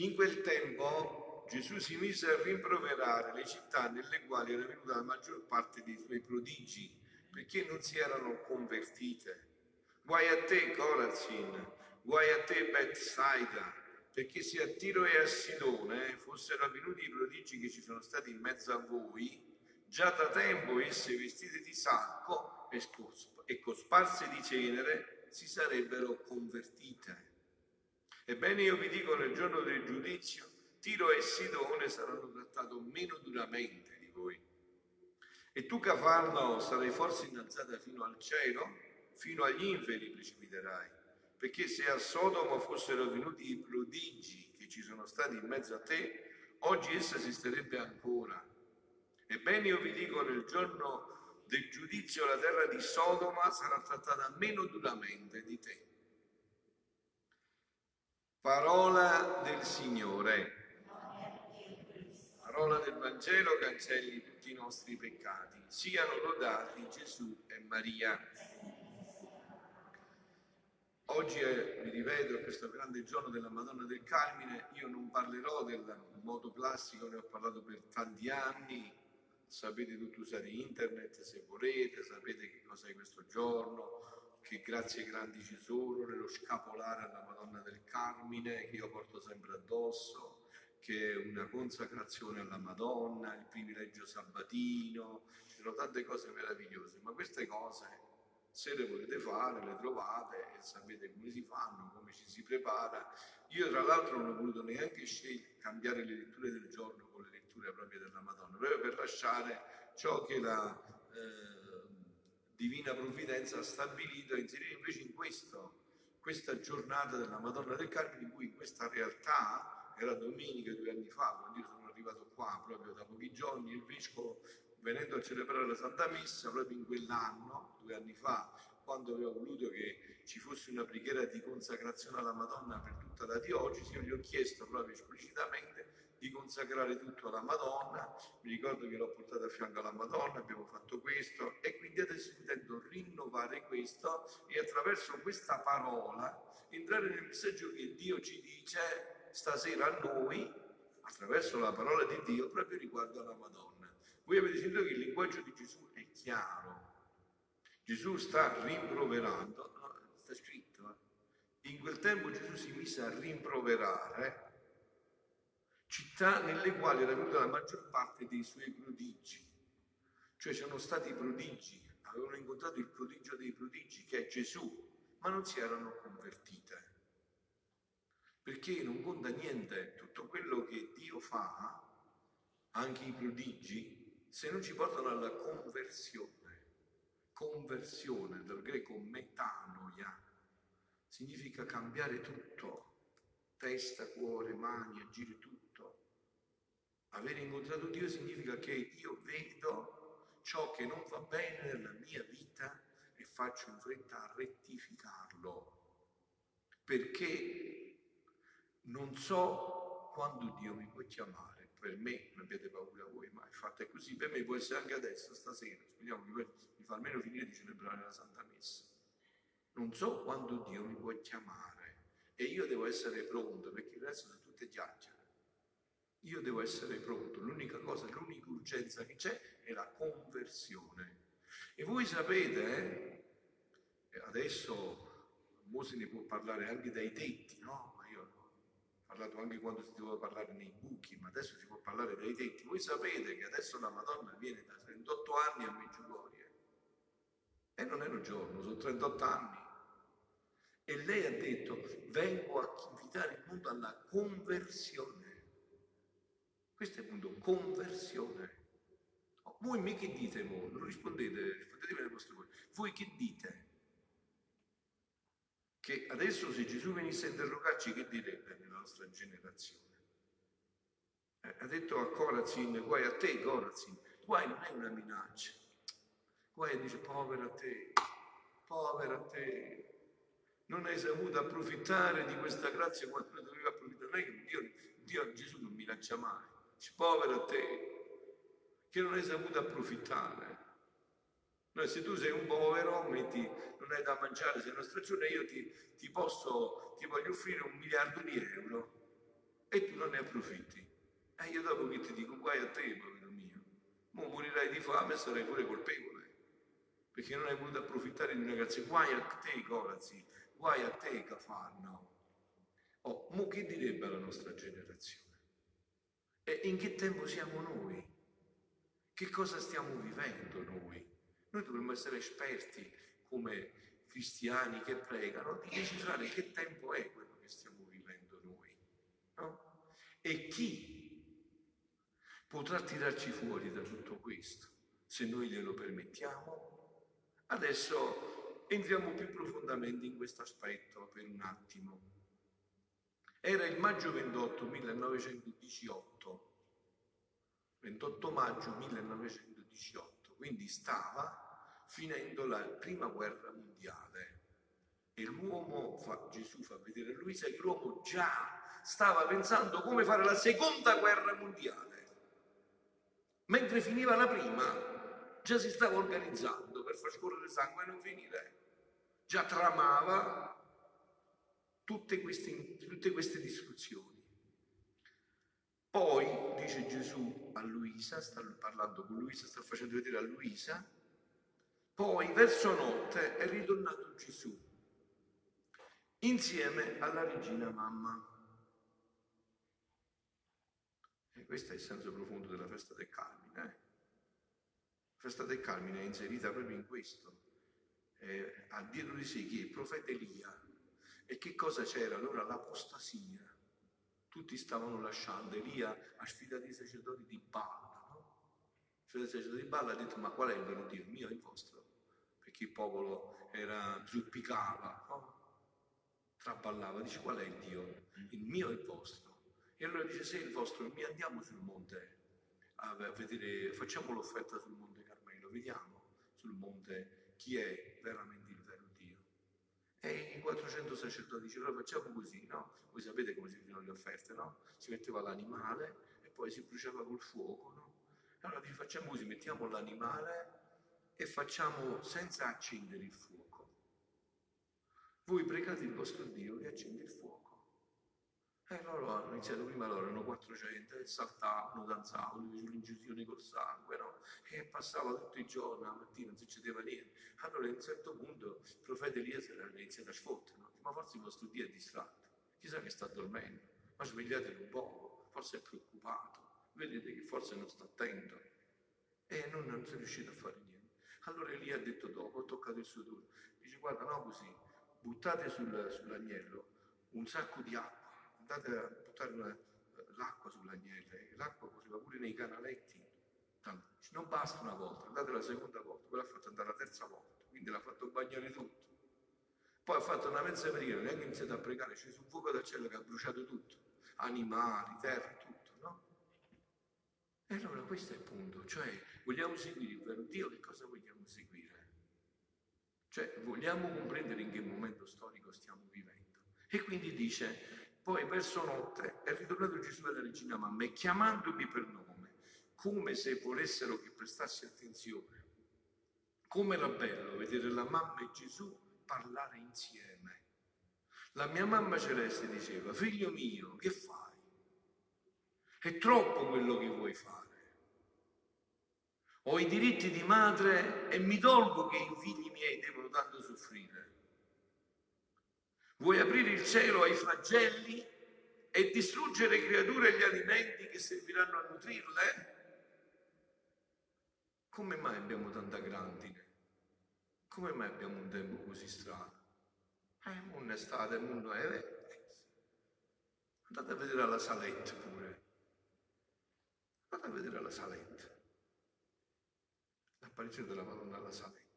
In quel tempo Gesù si mise a rimproverare le città nelle quali era venuta la maggior parte dei suoi prodigi, perché non si erano convertite. Guai a te, Corazin, guai a te, Bethsaida, perché se a Tiro e a Sidone fossero avvenuti i prodigi che ci sono stati in mezzo a voi, già da tempo esse vestite di sacco e cosparse di cenere si sarebbero convertite. Ebbene io vi dico nel giorno del giudizio, Tiro e Sidone saranno trattati meno duramente di voi. E tu, Cafarno, sarai forse innalzata fino al cielo, fino agli inferi precipiterai, perché se a Sodoma fossero avvenuti i prodigi che ci sono stati in mezzo a te, oggi essa esisterebbe ancora Ebbene io vi dico, nel giorno del giudizio la terra di Sodoma sarà trattata meno duramente di te. Parola del Signore. Parola del Vangelo cancelli tutti i nostri peccati. Siano lodati Gesù e Maria. Oggi è, vi rivedo, questo grande giorno della Madonna del Carmine. Io non parlerò del modo classico, ne ho parlato per tanti anni, sapete tutti usare internet se volete, sapete che cos'è questo giorno, che grazie grandi ci sono nello scapolare alla Madonna del Carmine che io porto sempre addosso, che è una consacrazione alla Madonna, il privilegio sabatino, sono tante cose meravigliose, ma queste cose se le volete fare le trovate e sapete come si fanno, come ci si prepara. Io tra l'altro non ho voluto neanche scegliere, cambiare le letture del giorno con le letture proprie della Madonna, proprio per lasciare ciò che la eh, Divina Provvidenza ha stabilito e inserire invece in questo, questa giornata della Madonna del Carmine, in cui questa realtà era domenica due anni fa, quando io sono arrivato qua proprio da pochi giorni, il Vescovo venendo a celebrare la Santa Messa proprio in quell'anno, due anni fa, quando avevo voluto che ci fosse una preghiera di consacrazione alla Madonna per tutta la diocesi, io gli ho chiesto proprio esplicitamente di consacrare tutto alla Madonna, mi ricordo che l'ho portato a fianco alla Madonna, abbiamo fatto questo e quindi adesso intendo rinnovare questo e attraverso questa parola entrare nel messaggio che Dio ci dice stasera a noi, attraverso la parola di Dio, proprio riguardo alla Madonna. Voi avete sentito che il linguaggio di Gesù è chiaro. Gesù sta rimproverando, no, sta scritto, eh? in quel tempo Gesù si mise a rimproverare città nelle quali era venuta la maggior parte dei suoi prodigi. Cioè c'erano stati prodigi, avevano incontrato il prodigio dei prodigi che è Gesù, ma non si erano convertite. Perché non conta niente tutto quello che Dio fa, anche i prodigi, se non ci portano alla conversione. Conversione dal greco metanoia significa cambiare tutto, testa, cuore, mani, agire tutto Aver incontrato Dio significa che io vedo ciò che non va bene nella mia vita e faccio in fretta a rettificarlo. Perché non so quando Dio mi può chiamare. Per me, non abbiate paura voi, ma il fatto è così. Per me può essere anche adesso, stasera. Speriamo che mi fa almeno finire di celebrare la Santa Messa. Non so quando Dio mi può chiamare e io devo essere pronto perché il resto sono tutte chiacchiere. Io devo essere pronto, l'unica cosa, l'unica urgenza che c'è è la conversione. E voi sapete, eh, adesso mo ne può parlare anche dai tetti, no? Ma io ho parlato anche quando si doveva parlare nei buchi, ma adesso si può parlare dai tetti. Voi sapete che adesso la Madonna viene da 38 anni a Meggiugorie. E non è un giorno, sono 38 anni. E lei ha detto, vengo a invitare il mondo alla conversione. Questo è appunto conversione. Oh, voi mi che dite voi? Non rispondete, rispondetemi alle vostre cose. Voi che dite? Che adesso se Gesù venisse a interrogarci che direbbe nella nostra generazione? Eh, ha detto a Corazin, guai a te Corazin, guai non è una minaccia. Guai dice povera te, povera te, non hai saputo approfittare di questa grazia quando doveva approfittare. Non è che Dio, Dio Gesù non minaccia mai. Dice, povero te, che non hai saputo approfittare. Noi se tu sei un povero, metti, non hai da mangiare, sei una stagione, io ti, ti posso, ti voglio offrire un miliardo di euro e tu non ne approfitti. E io dopo che ti dico guai a te, povero mio, mo morirai di fame e sarai pure colpevole, perché non hai voluto approfittare di una grazia. Guai a te, Corazzi, guai a te, Cafarno. Oh, mo che direbbe la nostra generazione? E in che tempo siamo noi? Che cosa stiamo vivendo noi? Noi dovremmo essere esperti come cristiani che pregano di decifrare che tempo è quello che stiamo vivendo noi. No? E chi potrà tirarci fuori da tutto questo se noi glielo permettiamo? Adesso entriamo più profondamente in questo aspetto per un attimo. Era il maggio 28 1918, 28 maggio 1918, quindi stava finendo la prima guerra mondiale e l'uomo, fa, Gesù fa vedere a Luisa che l'uomo già stava pensando come fare la seconda guerra mondiale. Mentre finiva la prima, già si stava organizzando per far scorrere sangue e non finire. Già tramava tutte queste, tutte queste distruzioni. Poi, dice Gesù a Luisa, sta parlando con Luisa, sta facendo vedere a Luisa, poi verso notte è ritornato Gesù insieme alla regina mamma. E questo è il senso profondo della festa del Carmine. Eh? La festa del Carmine è inserita proprio in questo. Eh, ha dietro di sé chi è il profeta Elia, e che cosa c'era allora? L'apostasia. Tutti stavano lasciando. Elia ha sfidato i sacerdoti di Balla. No? Il sacerdoti di Balla ha detto ma qual è il vero Dio? Il mio e il vostro. Perché il popolo era zuppicava, no? traballava. Dice qual è il Dio? Il mio e il vostro. E allora dice se è il vostro, mio andiamo sul monte a vedere, facciamo l'offerta sul monte Carmelo, vediamo sul monte chi è veramente e i 400 sacerdoti dicevano facciamo così, no? Voi sapete come si facevano le offerte, no? Si metteva l'animale e poi si bruciava col fuoco, no? Allora dice facciamo così, mettiamo l'animale e facciamo senza accendere il fuoco. Voi pregate il vostro Dio che accende il fuoco. E loro hanno iniziato prima, loro erano 400, e saltavano, danzavano, facevano l'incisione col sangue, no? E passava tutto il giorno, la mattina non succedeva niente. Allora a un certo punto il profeta Elia si era iniziato a sfottere, no? ma forse il vostro Dio è distratto, chissà che sta dormendo, ma svegliatelo un po', forse è preoccupato, vedete che forse non sta attento. E non, non è riuscito a fare niente. Allora Elia ha detto dopo, ha toccato il suo turno, dice guarda no così, buttate sul, sull'agnello un sacco di acqua andate a buttare una, l'acqua sull'agnello, e l'acqua correva pure nei canaletti. Non basta una volta, andate la seconda volta, poi l'ha fatto andare la terza volta, quindi l'ha fatto bagnare tutto. Poi ha fatto una mezza preghiera, neanche iniziato a pregare, c'è un fuoco d'acciaio che ha bruciato tutto, animali, terra, tutto, no? E allora questo è il punto, cioè vogliamo seguire il vero Dio, che cosa vogliamo seguire? Cioè vogliamo comprendere in che momento storico stiamo vivendo. E quindi dice, poi verso notte è ritornato Gesù alla regina mamma e chiamandomi per nome, come se volessero che prestassi attenzione. Come era bello vedere la mamma e Gesù parlare insieme. La mia mamma celeste diceva, figlio mio, che fai? È troppo quello che vuoi fare. Ho i diritti di madre e mi dolgo che i figli miei devono tanto soffrire. Vuoi aprire il cielo ai flagelli e distruggere creature e gli alimenti che serviranno a nutrirle? Come mai abbiamo tanta grandine? Come mai abbiamo un tempo così strano? Eh, non è estate, non è vero. Andate a vedere la Salette pure. Andate a vedere la Salette. L'apparizione della Madonna alla Salette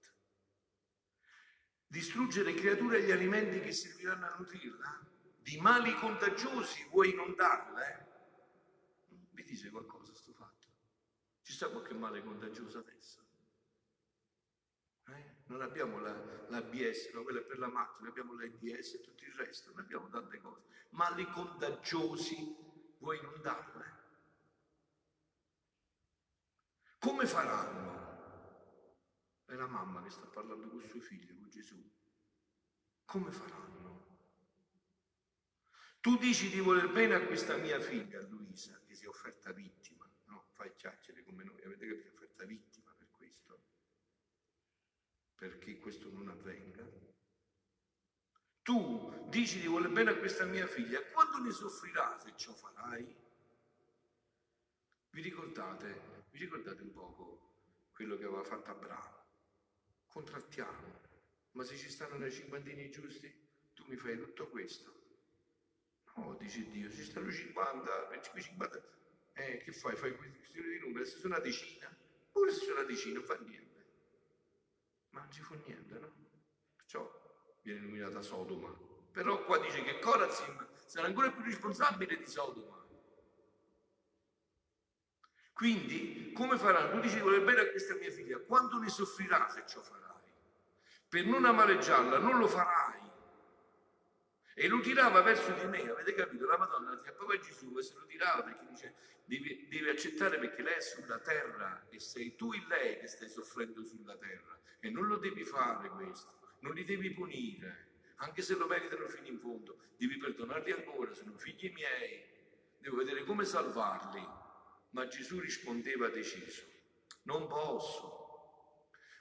distruggere creature e gli alimenti che serviranno a nutrirla? Di mali contagiosi vuoi inondarla? Vi dice qualcosa sto fatto? Ci sta qualche male contagioso adesso? Eh? Non abbiamo la, l'ABS, no, quella per la macchina, abbiamo l'AIDS e tutto il resto, non abbiamo tante cose. Mali contagiosi vuoi inondarle? Come faranno? È la mamma che sta parlando con suo figlio, con Gesù. Come faranno? Tu dici di voler bene a questa mia figlia, Luisa, che si è offerta vittima, no? Fai chiacchiere come noi, avete capito? Offerta vittima per questo. Perché questo non avvenga. Tu dici di voler bene a questa mia figlia, quando ne soffrirà se ciò farai? Vi ricordate, vi ricordate un poco quello che aveva fatto Abramo? Contrattiamo, ma se ci stanno dei cinquantini giusti, tu mi fai tutto questo. No, dice Dio, ci stanno 50, 50, eh, che fai? Fai questione di numeri, se sono una decina, pure se sono una decina, fa niente. Ma non ci fu niente, no? Perciò viene nominata Sodoma. Però qua dice che Corazim sarà ancora più responsabile di Sodoma. Quindi, come faranno? Tu dici di voler bene a questa mia figlia, quando ne soffrirà se ciò farai? Per non amareggiarla, non lo farai. E lo tirava verso di me, avete capito? La Madonna ti proprio Gesù e se lo tirava perché dice devi, devi, accettare perché lei è sulla terra e sei tu e lei che stai soffrendo sulla terra e non lo devi fare questo, non li devi punire, anche se lo meritano fino in fondo, devi perdonarli ancora, sono figli miei, devo vedere come salvarli. Ma Gesù rispondeva deciso, non posso.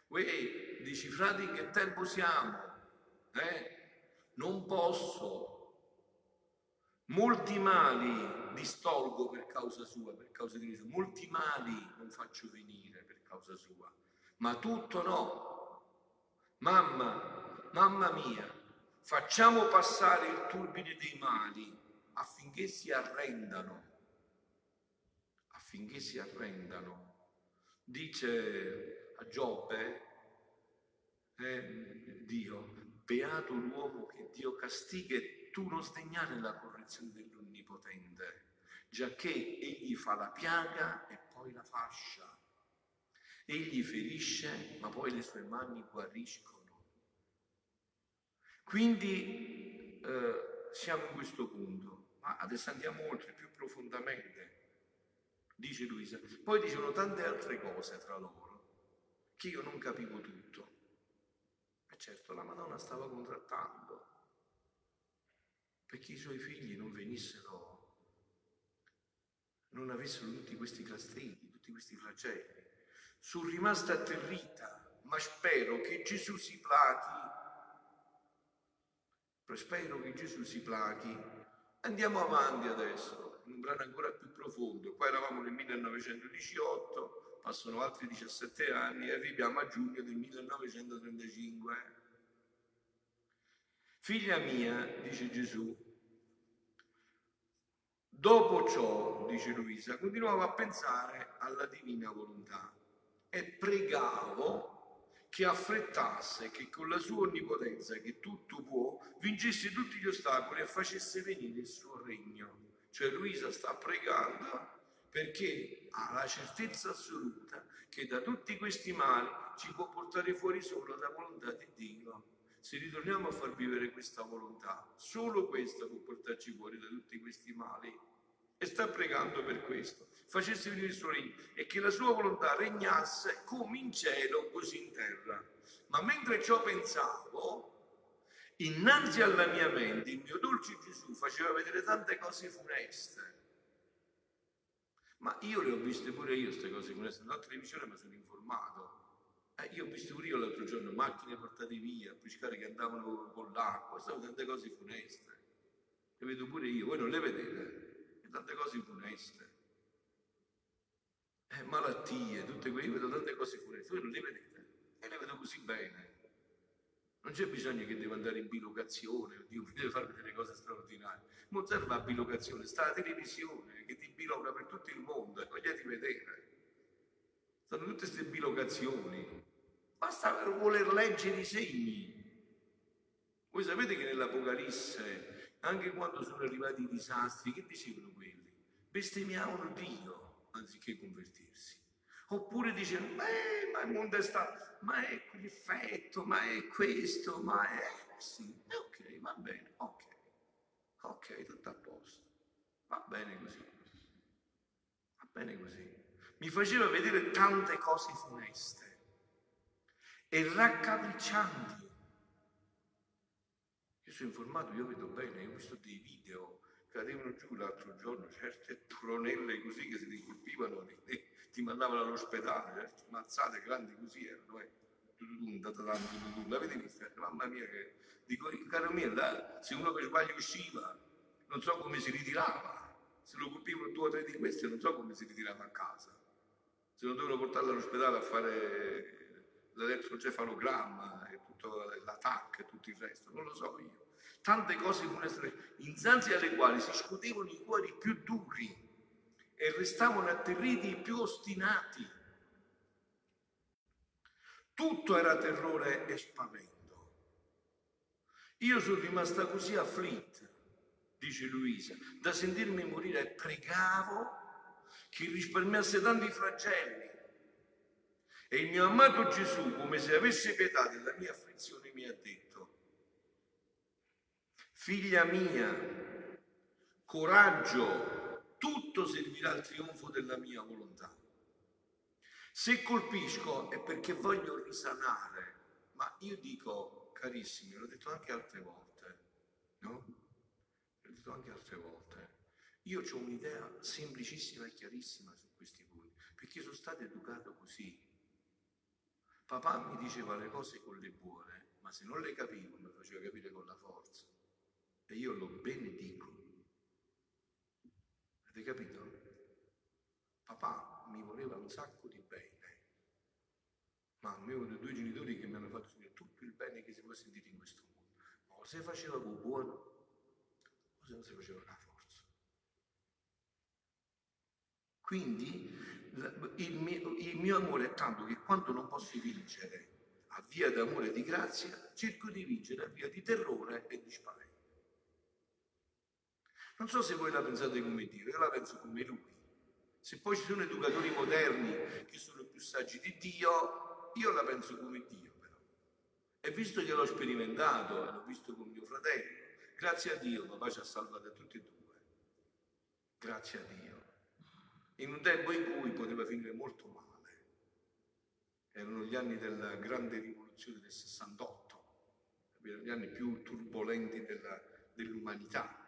Uè, dici frati che tempo siamo? Eh? Non posso. Molti mali distolgo per causa sua, per causa di Gesù. Molti mali non faccio venire per causa sua. Ma tutto no. Mamma, mamma mia, facciamo passare il turbine dei mali affinché si arrendano affinché si arrendano. Dice a Giobbe, eh, Dio, beato l'uomo che Dio castigha e tu non sdegnare la correzione dell'Onnipotente, giacché egli fa la piaga e poi la fascia. Egli ferisce, ma poi le sue mani guariscono. Quindi eh, siamo in questo punto, ma adesso andiamo oltre più profondamente dice Luisa. Poi dicevano tante altre cose tra loro che io non capivo tutto. E certo la Madonna stava contrattando perché i suoi figli non venissero, non avessero tutti questi castigli, tutti questi flagelli. Sono rimasta atterrita, ma spero che Gesù si plachi. Spero che Gesù si plachi. Andiamo avanti adesso un brano ancora più profondo. Qua eravamo nel 1918, passano altri 17 anni e arriviamo a giugno del 1935. Figlia mia, dice Gesù, dopo ciò, dice Luisa, continuavo a pensare alla divina volontà e pregavo che affrettasse, che con la sua onnipotenza, che tutto può, vincesse tutti gli ostacoli e facesse venire il suo regno. Cioè Luisa sta pregando perché ha la certezza assoluta che da tutti questi mali ci può portare fuori solo la volontà di Dio. Se ritorniamo a far vivere questa volontà, solo questa può portarci fuori da tutti questi mali. E sta pregando per questo, facesse venire il suo regno e che la sua volontà regnasse come in cielo, così in terra. Ma mentre ciò pensavo, innanzi alla mia mente il mio dolce Gesù faceva vedere tante cose funeste. Ma io le ho viste pure io queste cose funeste, nella televisione mi sono informato. Eh, io ho visto pure io l'altro giorno macchine portate via, pescare che andavano con l'acqua, stavano tante cose funeste. Le vedo pure io, voi non le vedete, e tante cose funeste. Eh, malattie, tutte quelle, io vedo tante cose funeste, voi non le vedete, e le vedo così bene. Non c'è bisogno che deve andare in bilocazione, Dio mi deve fare delle cose straordinarie. Non serve la bilocazione, sta la televisione che ti biloca per tutto il mondo e vogliate vedere. Stanno tutte queste bilocazioni. Basta per voler leggere i segni. Voi sapete che nell'Apocalisse, anche quando sono arrivati i disastri, che dicevano quelli? Bestemmiavano Dio anziché convertirsi. Oppure dicevano, beh, ma il mondo è stato ma è quell'effetto, ma è questo, ma è... Sì, ok, va bene, ok, ok, tutto a posto, va bene così, va bene così. Mi faceva vedere tante cose funeste e raccapriccianti. Io sono informato, io vedo bene, ho visto dei video cadevano giù l'altro giorno certe tronelle così che si ricolpivano, ti mandavano all'ospedale, certe mazzate grandi così erano. Eh. L'avete vista? Mamma mia, che dico, caro mio, là, se uno per sbaglio usciva, non so come si ritirava. Se lo colpivano due o tre di questi, non so come si ritirava a casa. Se non dovevano portarlo all'ospedale a fare l'elettrocefalogramma e tutto l'attacco e tutto il resto, non lo so io tante cose funestre, innanzi alle quali si scotevano i cuori più duri e restavano atterriti i più ostinati. Tutto era terrore e spavento. Io sono rimasta così afflitta, dice Luisa, da sentirmi morire e pregavo che risparmiasse tanti flagelli. E il mio amato Gesù, come se avesse pietà della mia afflizione, mi ha detto, Figlia mia, coraggio, tutto servirà al trionfo della mia volontà. Se colpisco è perché voglio risanare, ma io dico, carissimi, l'ho detto anche altre volte, no? L'ho detto anche altre volte. Io ho un'idea semplicissima e chiarissima su questi punti, perché sono stato educato così. Papà mi diceva le cose con le buone, ma se non le capivo mi faceva capire con la forza e io lo benedico. Avete capito? Papà mi voleva un sacco di bene, ma avevo due genitori che mi hanno fatto sentire tutto il bene che si può sentire in questo mondo. Ma se faceva con buono, o se non si faceva la forza. Quindi il mio, il mio amore è tanto che quando non posso vincere a via d'amore e di grazia, cerco di vincere a via di terrore e di spavento. Non so se voi la pensate come Dio, io la penso come Lui. Se poi ci sono educatori moderni che sono più saggi di Dio, io la penso come Dio però. E visto che l'ho sperimentato, l'ho visto con mio fratello, grazie a Dio papà ci ha salvato a tutti e due. Grazie a Dio. In un tempo in cui poteva finire molto male. Erano gli anni della grande rivoluzione del 68, gli anni più turbolenti della, dell'umanità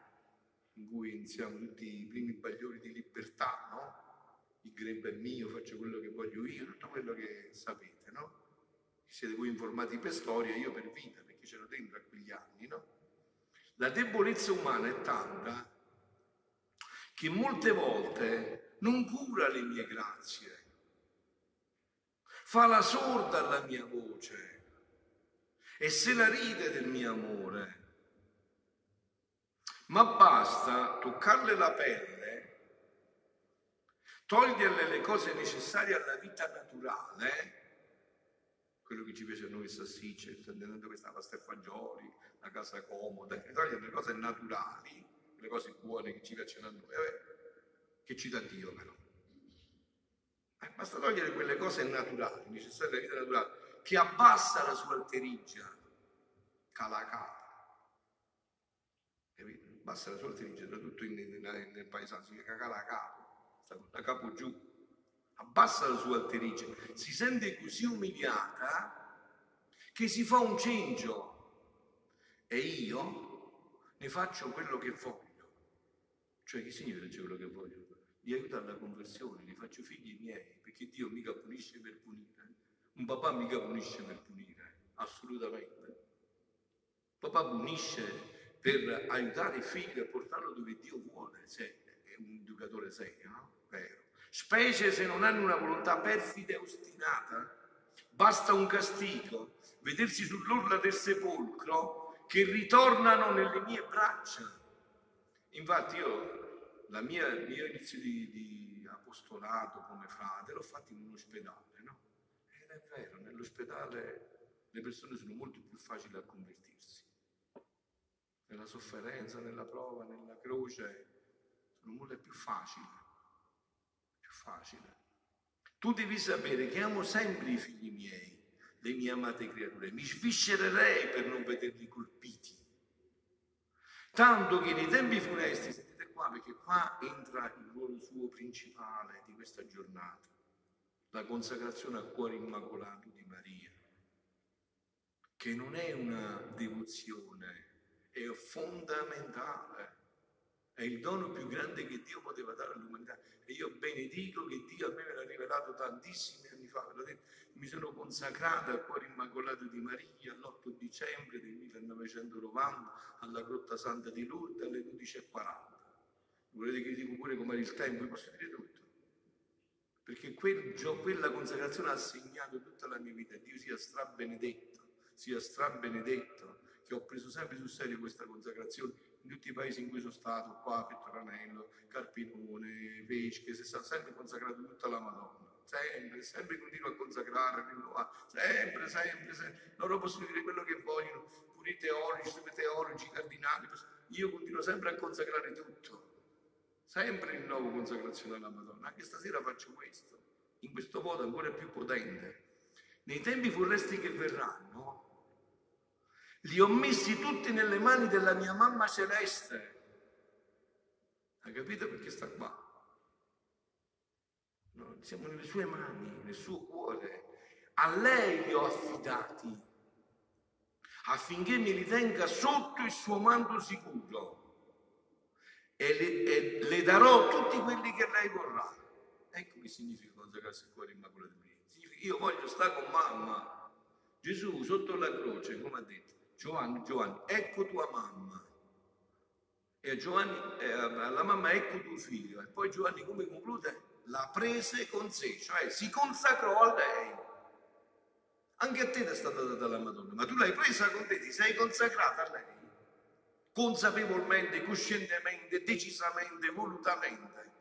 in cui iniziamo tutti i primi bagliori di libertà, no? Il grembo è mio, faccio quello che voglio io, tutto quello che sapete, no? Siete voi informati per storia, io per vita, perché c'ero dentro a quegli anni, no? La debolezza umana è tanta che molte volte non cura le mie grazie, fa la sorda alla mia voce e se la ride del mio amore ma basta toccarle la pelle, toglierle le cose necessarie alla vita naturale, quello che ci piace a noi salsicce, tenendo questa pasta e fagioli, la casa comoda, togliere le cose naturali, le cose buone che ci piacciono a noi, eh, che ci dà Dio però. Eh, basta togliere quelle cose naturali, necessarie alla vita naturale, che abbassa la sua alterigia, calacata. Basta la sua intelligenza, tutto in, in, nel paesano, si caga la capo, sta da capo giù, abbassa la sua intelligenza, si sente così umiliata che si fa un cencio e io ne faccio quello che voglio. Cioè che significa quello che voglio? Li aiuto alla conversione, li faccio figli miei, perché Dio mica punisce per punire. Un papà mica punisce per punire, assolutamente. Papà punisce per aiutare il figlio a portarlo dove Dio vuole, se è un educatore serio, no? Vero. Specie se non hanno una volontà perfida e ostinata, basta un castigo, vedersi sull'orla del sepolcro che ritornano nelle mie braccia. Infatti io, la mia, il mio inizio di, di apostolato come frate l'ho fatto in un ospedale, no? Ed è vero, nell'ospedale le persone sono molto più facili a convertirsi nella sofferenza, nella prova, nella croce, sono molte più facili, più facile. Tu devi sapere che amo sempre i figli miei, le mie amate creature, mi sviscererei per non vederli colpiti. Tanto che nei tempi funesti, sentite qua, perché qua entra il ruolo suo principale di questa giornata, la consacrazione al cuore immacolato di Maria. che non è una devozione, è fondamentale. È il dono più grande che Dio poteva dare all'umanità. E io benedico che Dio a me l'ha rivelato tantissimi anni fa. Mi sono consacrata al cuore immacolato di Maria l'8 dicembre del 1990 alla Grotta Santa di Lourdes alle 12.40. Volete che vi dico pure com'era il tempo? Vi posso dire tutto. Perché quel, quella consacrazione ha segnato tutta la mia vita. Dio sia strabenedetto, sia strabenedetto, che ho preso sempre sul serio questa consacrazione in tutti i paesi in cui sono stato, qua, Petranello, Carpinone, Pesche, si è sempre consacrato tutta la Madonna. Sempre, sempre continuo a consacrare, sempre, sempre, sempre. Loro possono dire quello che vogliono, pure i teologi, i teologi, i cardinali, io continuo sempre a consacrare tutto sempre in nuovo consacrazione alla Madonna. Anche stasera faccio questo, in questo modo ancora più potente. Nei tempi forresti che verranno, li ho messi tutti nelle mani della mia mamma celeste. Hai capito perché sta qua? No, siamo nelle sue mani, nel suo cuore. A lei li ho affidati affinché mi ritenga sotto il suo manto sicuro e le, e le, darò tutti quelli che lei vorrà. Ecco che significa consacrarsi al cuore immacolato di Maria. Significa io voglio stare con mamma. Gesù sotto la croce, come ha detto Giovanni, Giovanni, ecco tua mamma. E Giovanni, eh, alla mamma, ecco tuo figlio. E poi Giovanni come conclude? La prese con sé, cioè si consacrò a lei. Anche a te è stata data la Madonna, ma tu l'hai presa con te, ti sei consacrata a lei consapevolmente, coscientemente, decisamente, volutamente.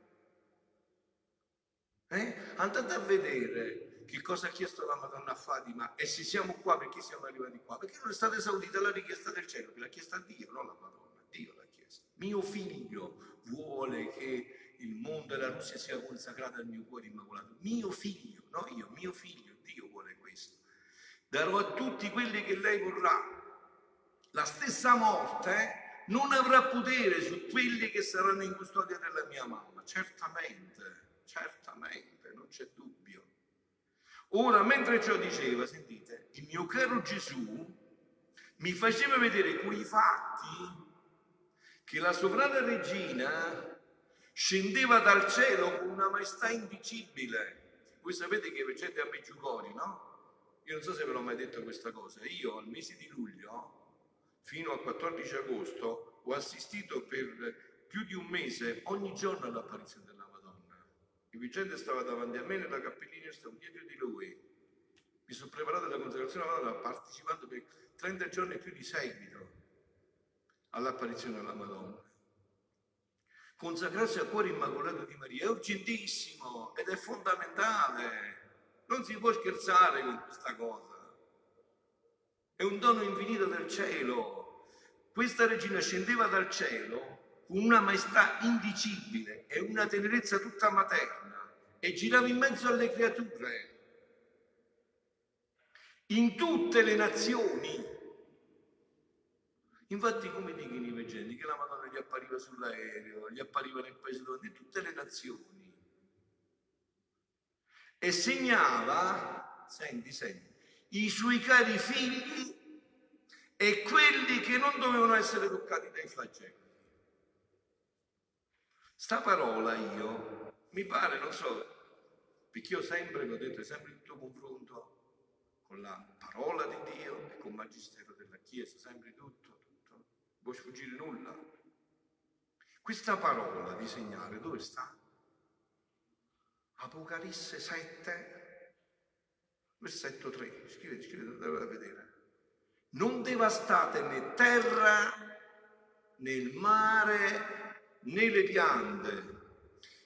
Eh? Andate a vedere che cosa ha chiesto la Madonna a Fatima e se siamo qua, perché siamo arrivati qua? Perché non è stata esaudita la richiesta del cielo, che l'ha chiesta Dio, non la Madonna, Dio l'ha chiesta. Mio figlio vuole che il mondo e la Russia sia consacrata al mio cuore immacolato. Mio figlio, no io, mio figlio, Dio vuole questo. Darò a tutti quelli che lei vorrà. La stessa morte non avrà potere su quelli che saranno in custodia della mia mamma. Certamente, certamente, non c'è dubbio. Ora, mentre ciò diceva, sentite, il mio caro Gesù mi faceva vedere quei fatti che la sovrana regina scendeva dal cielo con una maestà indicibile. Voi sapete che vedete a Meggiugori, no? Io non so se ve l'ho mai detto questa cosa. Io al mese di luglio fino al 14 agosto ho assistito per più di un mese ogni giorno all'apparizione. Il vigente stava davanti a me nella cappellina e stavo dietro di lui. Mi sono preparato alla consacrazione della Madonna partecipando per 30 giorni più di seguito all'apparizione della Madonna. Consacrarsi al cuore immacolato di Maria è urgentissimo ed è fondamentale. Non si può scherzare con questa cosa. È un dono infinito del cielo. Questa regina scendeva dal cielo con una maestà indicibile e una tenerezza tutta materna e girava in mezzo alle creature. In tutte le nazioni. Infatti, come dicono i veggenti, che la Madonna gli appariva sull'aereo, gli appariva nel paese dove, di tutte le nazioni. E segnava, senti, senti, i suoi cari figli e quelli che non dovevano essere toccati dai flagelli. Sta parola io, mi pare, non so, perché io sempre, l'ho detto, è sempre tutto confronto con la parola di Dio e con il magistero della Chiesa, sempre tutto, tutto. Non può sfuggire nulla. Questa parola di segnare dove sta? Apocalisse 7, versetto 3, scrivete, scrivete, a vedere. Non devastate né terra, né il mare, né le piante,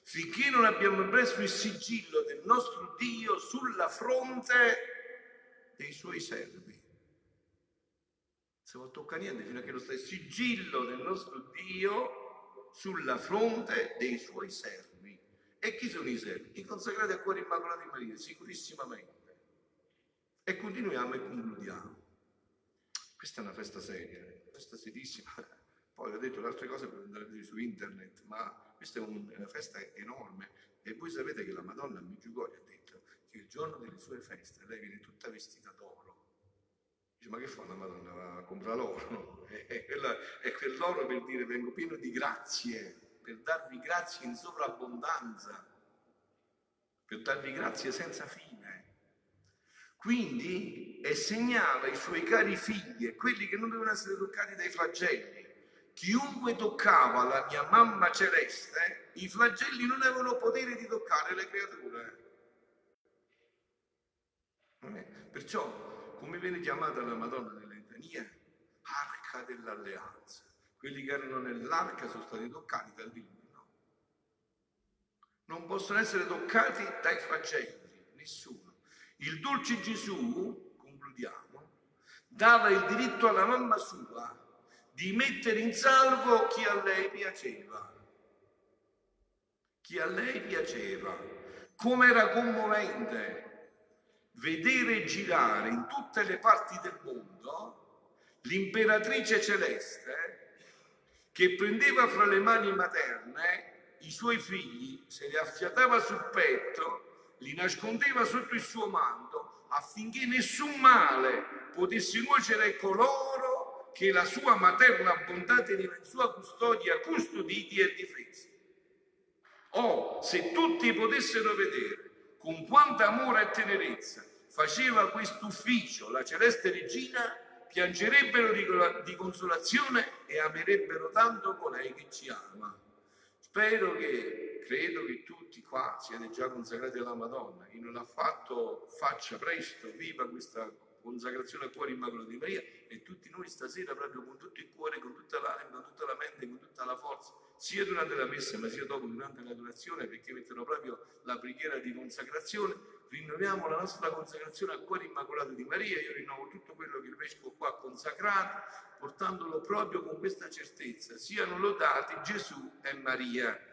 finché non abbiamo preso il sigillo del nostro Dio sulla fronte dei suoi servi. Se non tocca niente fino a che lo sta il sigillo del nostro Dio sulla fronte dei suoi servi. E chi sono i servi? I consacrati a cuore immacolato di Maria, sicurissimamente. E continuiamo e concludiamo. Questa è una festa seria, una festa serissima. Poi ho detto le altre cose per andare su internet, ma questa è una festa enorme. E voi sapete che la Madonna a Meggiugorje ha detto che il giorno delle sue feste lei viene tutta vestita d'oro. Dice, ma che fa la Madonna? Va a comprare l'oro? È quell'oro per dire vengo pieno di grazie, per darvi grazie in sovrabbondanza, per darvi grazie senza fine. Quindi è segnala i suoi cari figli e quelli che non devono essere toccati dai flagelli. Chiunque toccava la mia mamma celeste, i flagelli non avevano potere di toccare le creature. Perciò, come viene chiamata la Madonna nelle litanie? Arca dell'alleanza. Quelli che erano nell'arca sono stati toccati dal divino. Non possono essere toccati dai flagelli, nessuno. Il dolce Gesù, concludiamo, dava il diritto alla mamma sua di mettere in salvo chi a lei piaceva. Chi a lei piaceva. Come era commovente vedere girare in tutte le parti del mondo l'imperatrice celeste che prendeva fra le mani materne i suoi figli, se li affiatava sul petto li nascondeva sotto il suo manto affinché nessun male potesse nuocere coloro che la sua materna bontà teneva in sua custodia custoditi e difesi. Oh, se tutti potessero vedere con quanta amore e tenerezza faceva questo ufficio la celeste regina, piangerebbero di, di consolazione e amerebbero tanto colei che ci ama. Spero che, credo che tutti qua siate già consacrati alla Madonna. Chi non l'ha fatto faccia presto, viva questa consacrazione al cuore immacolato di Maria e tutti noi stasera proprio con tutto il cuore, con tutta l'anima, con tutta la mente, con tutta la forza, sia durante la messa ma sia dopo durante l'adorazione perché mettono proprio la preghiera di consacrazione, rinnoviamo la nostra consacrazione al cuore immacolato di Maria, io rinnovo tutto quello che il Vescovo qua ha consacrato portandolo proprio con questa certezza, siano lodati Gesù e Maria.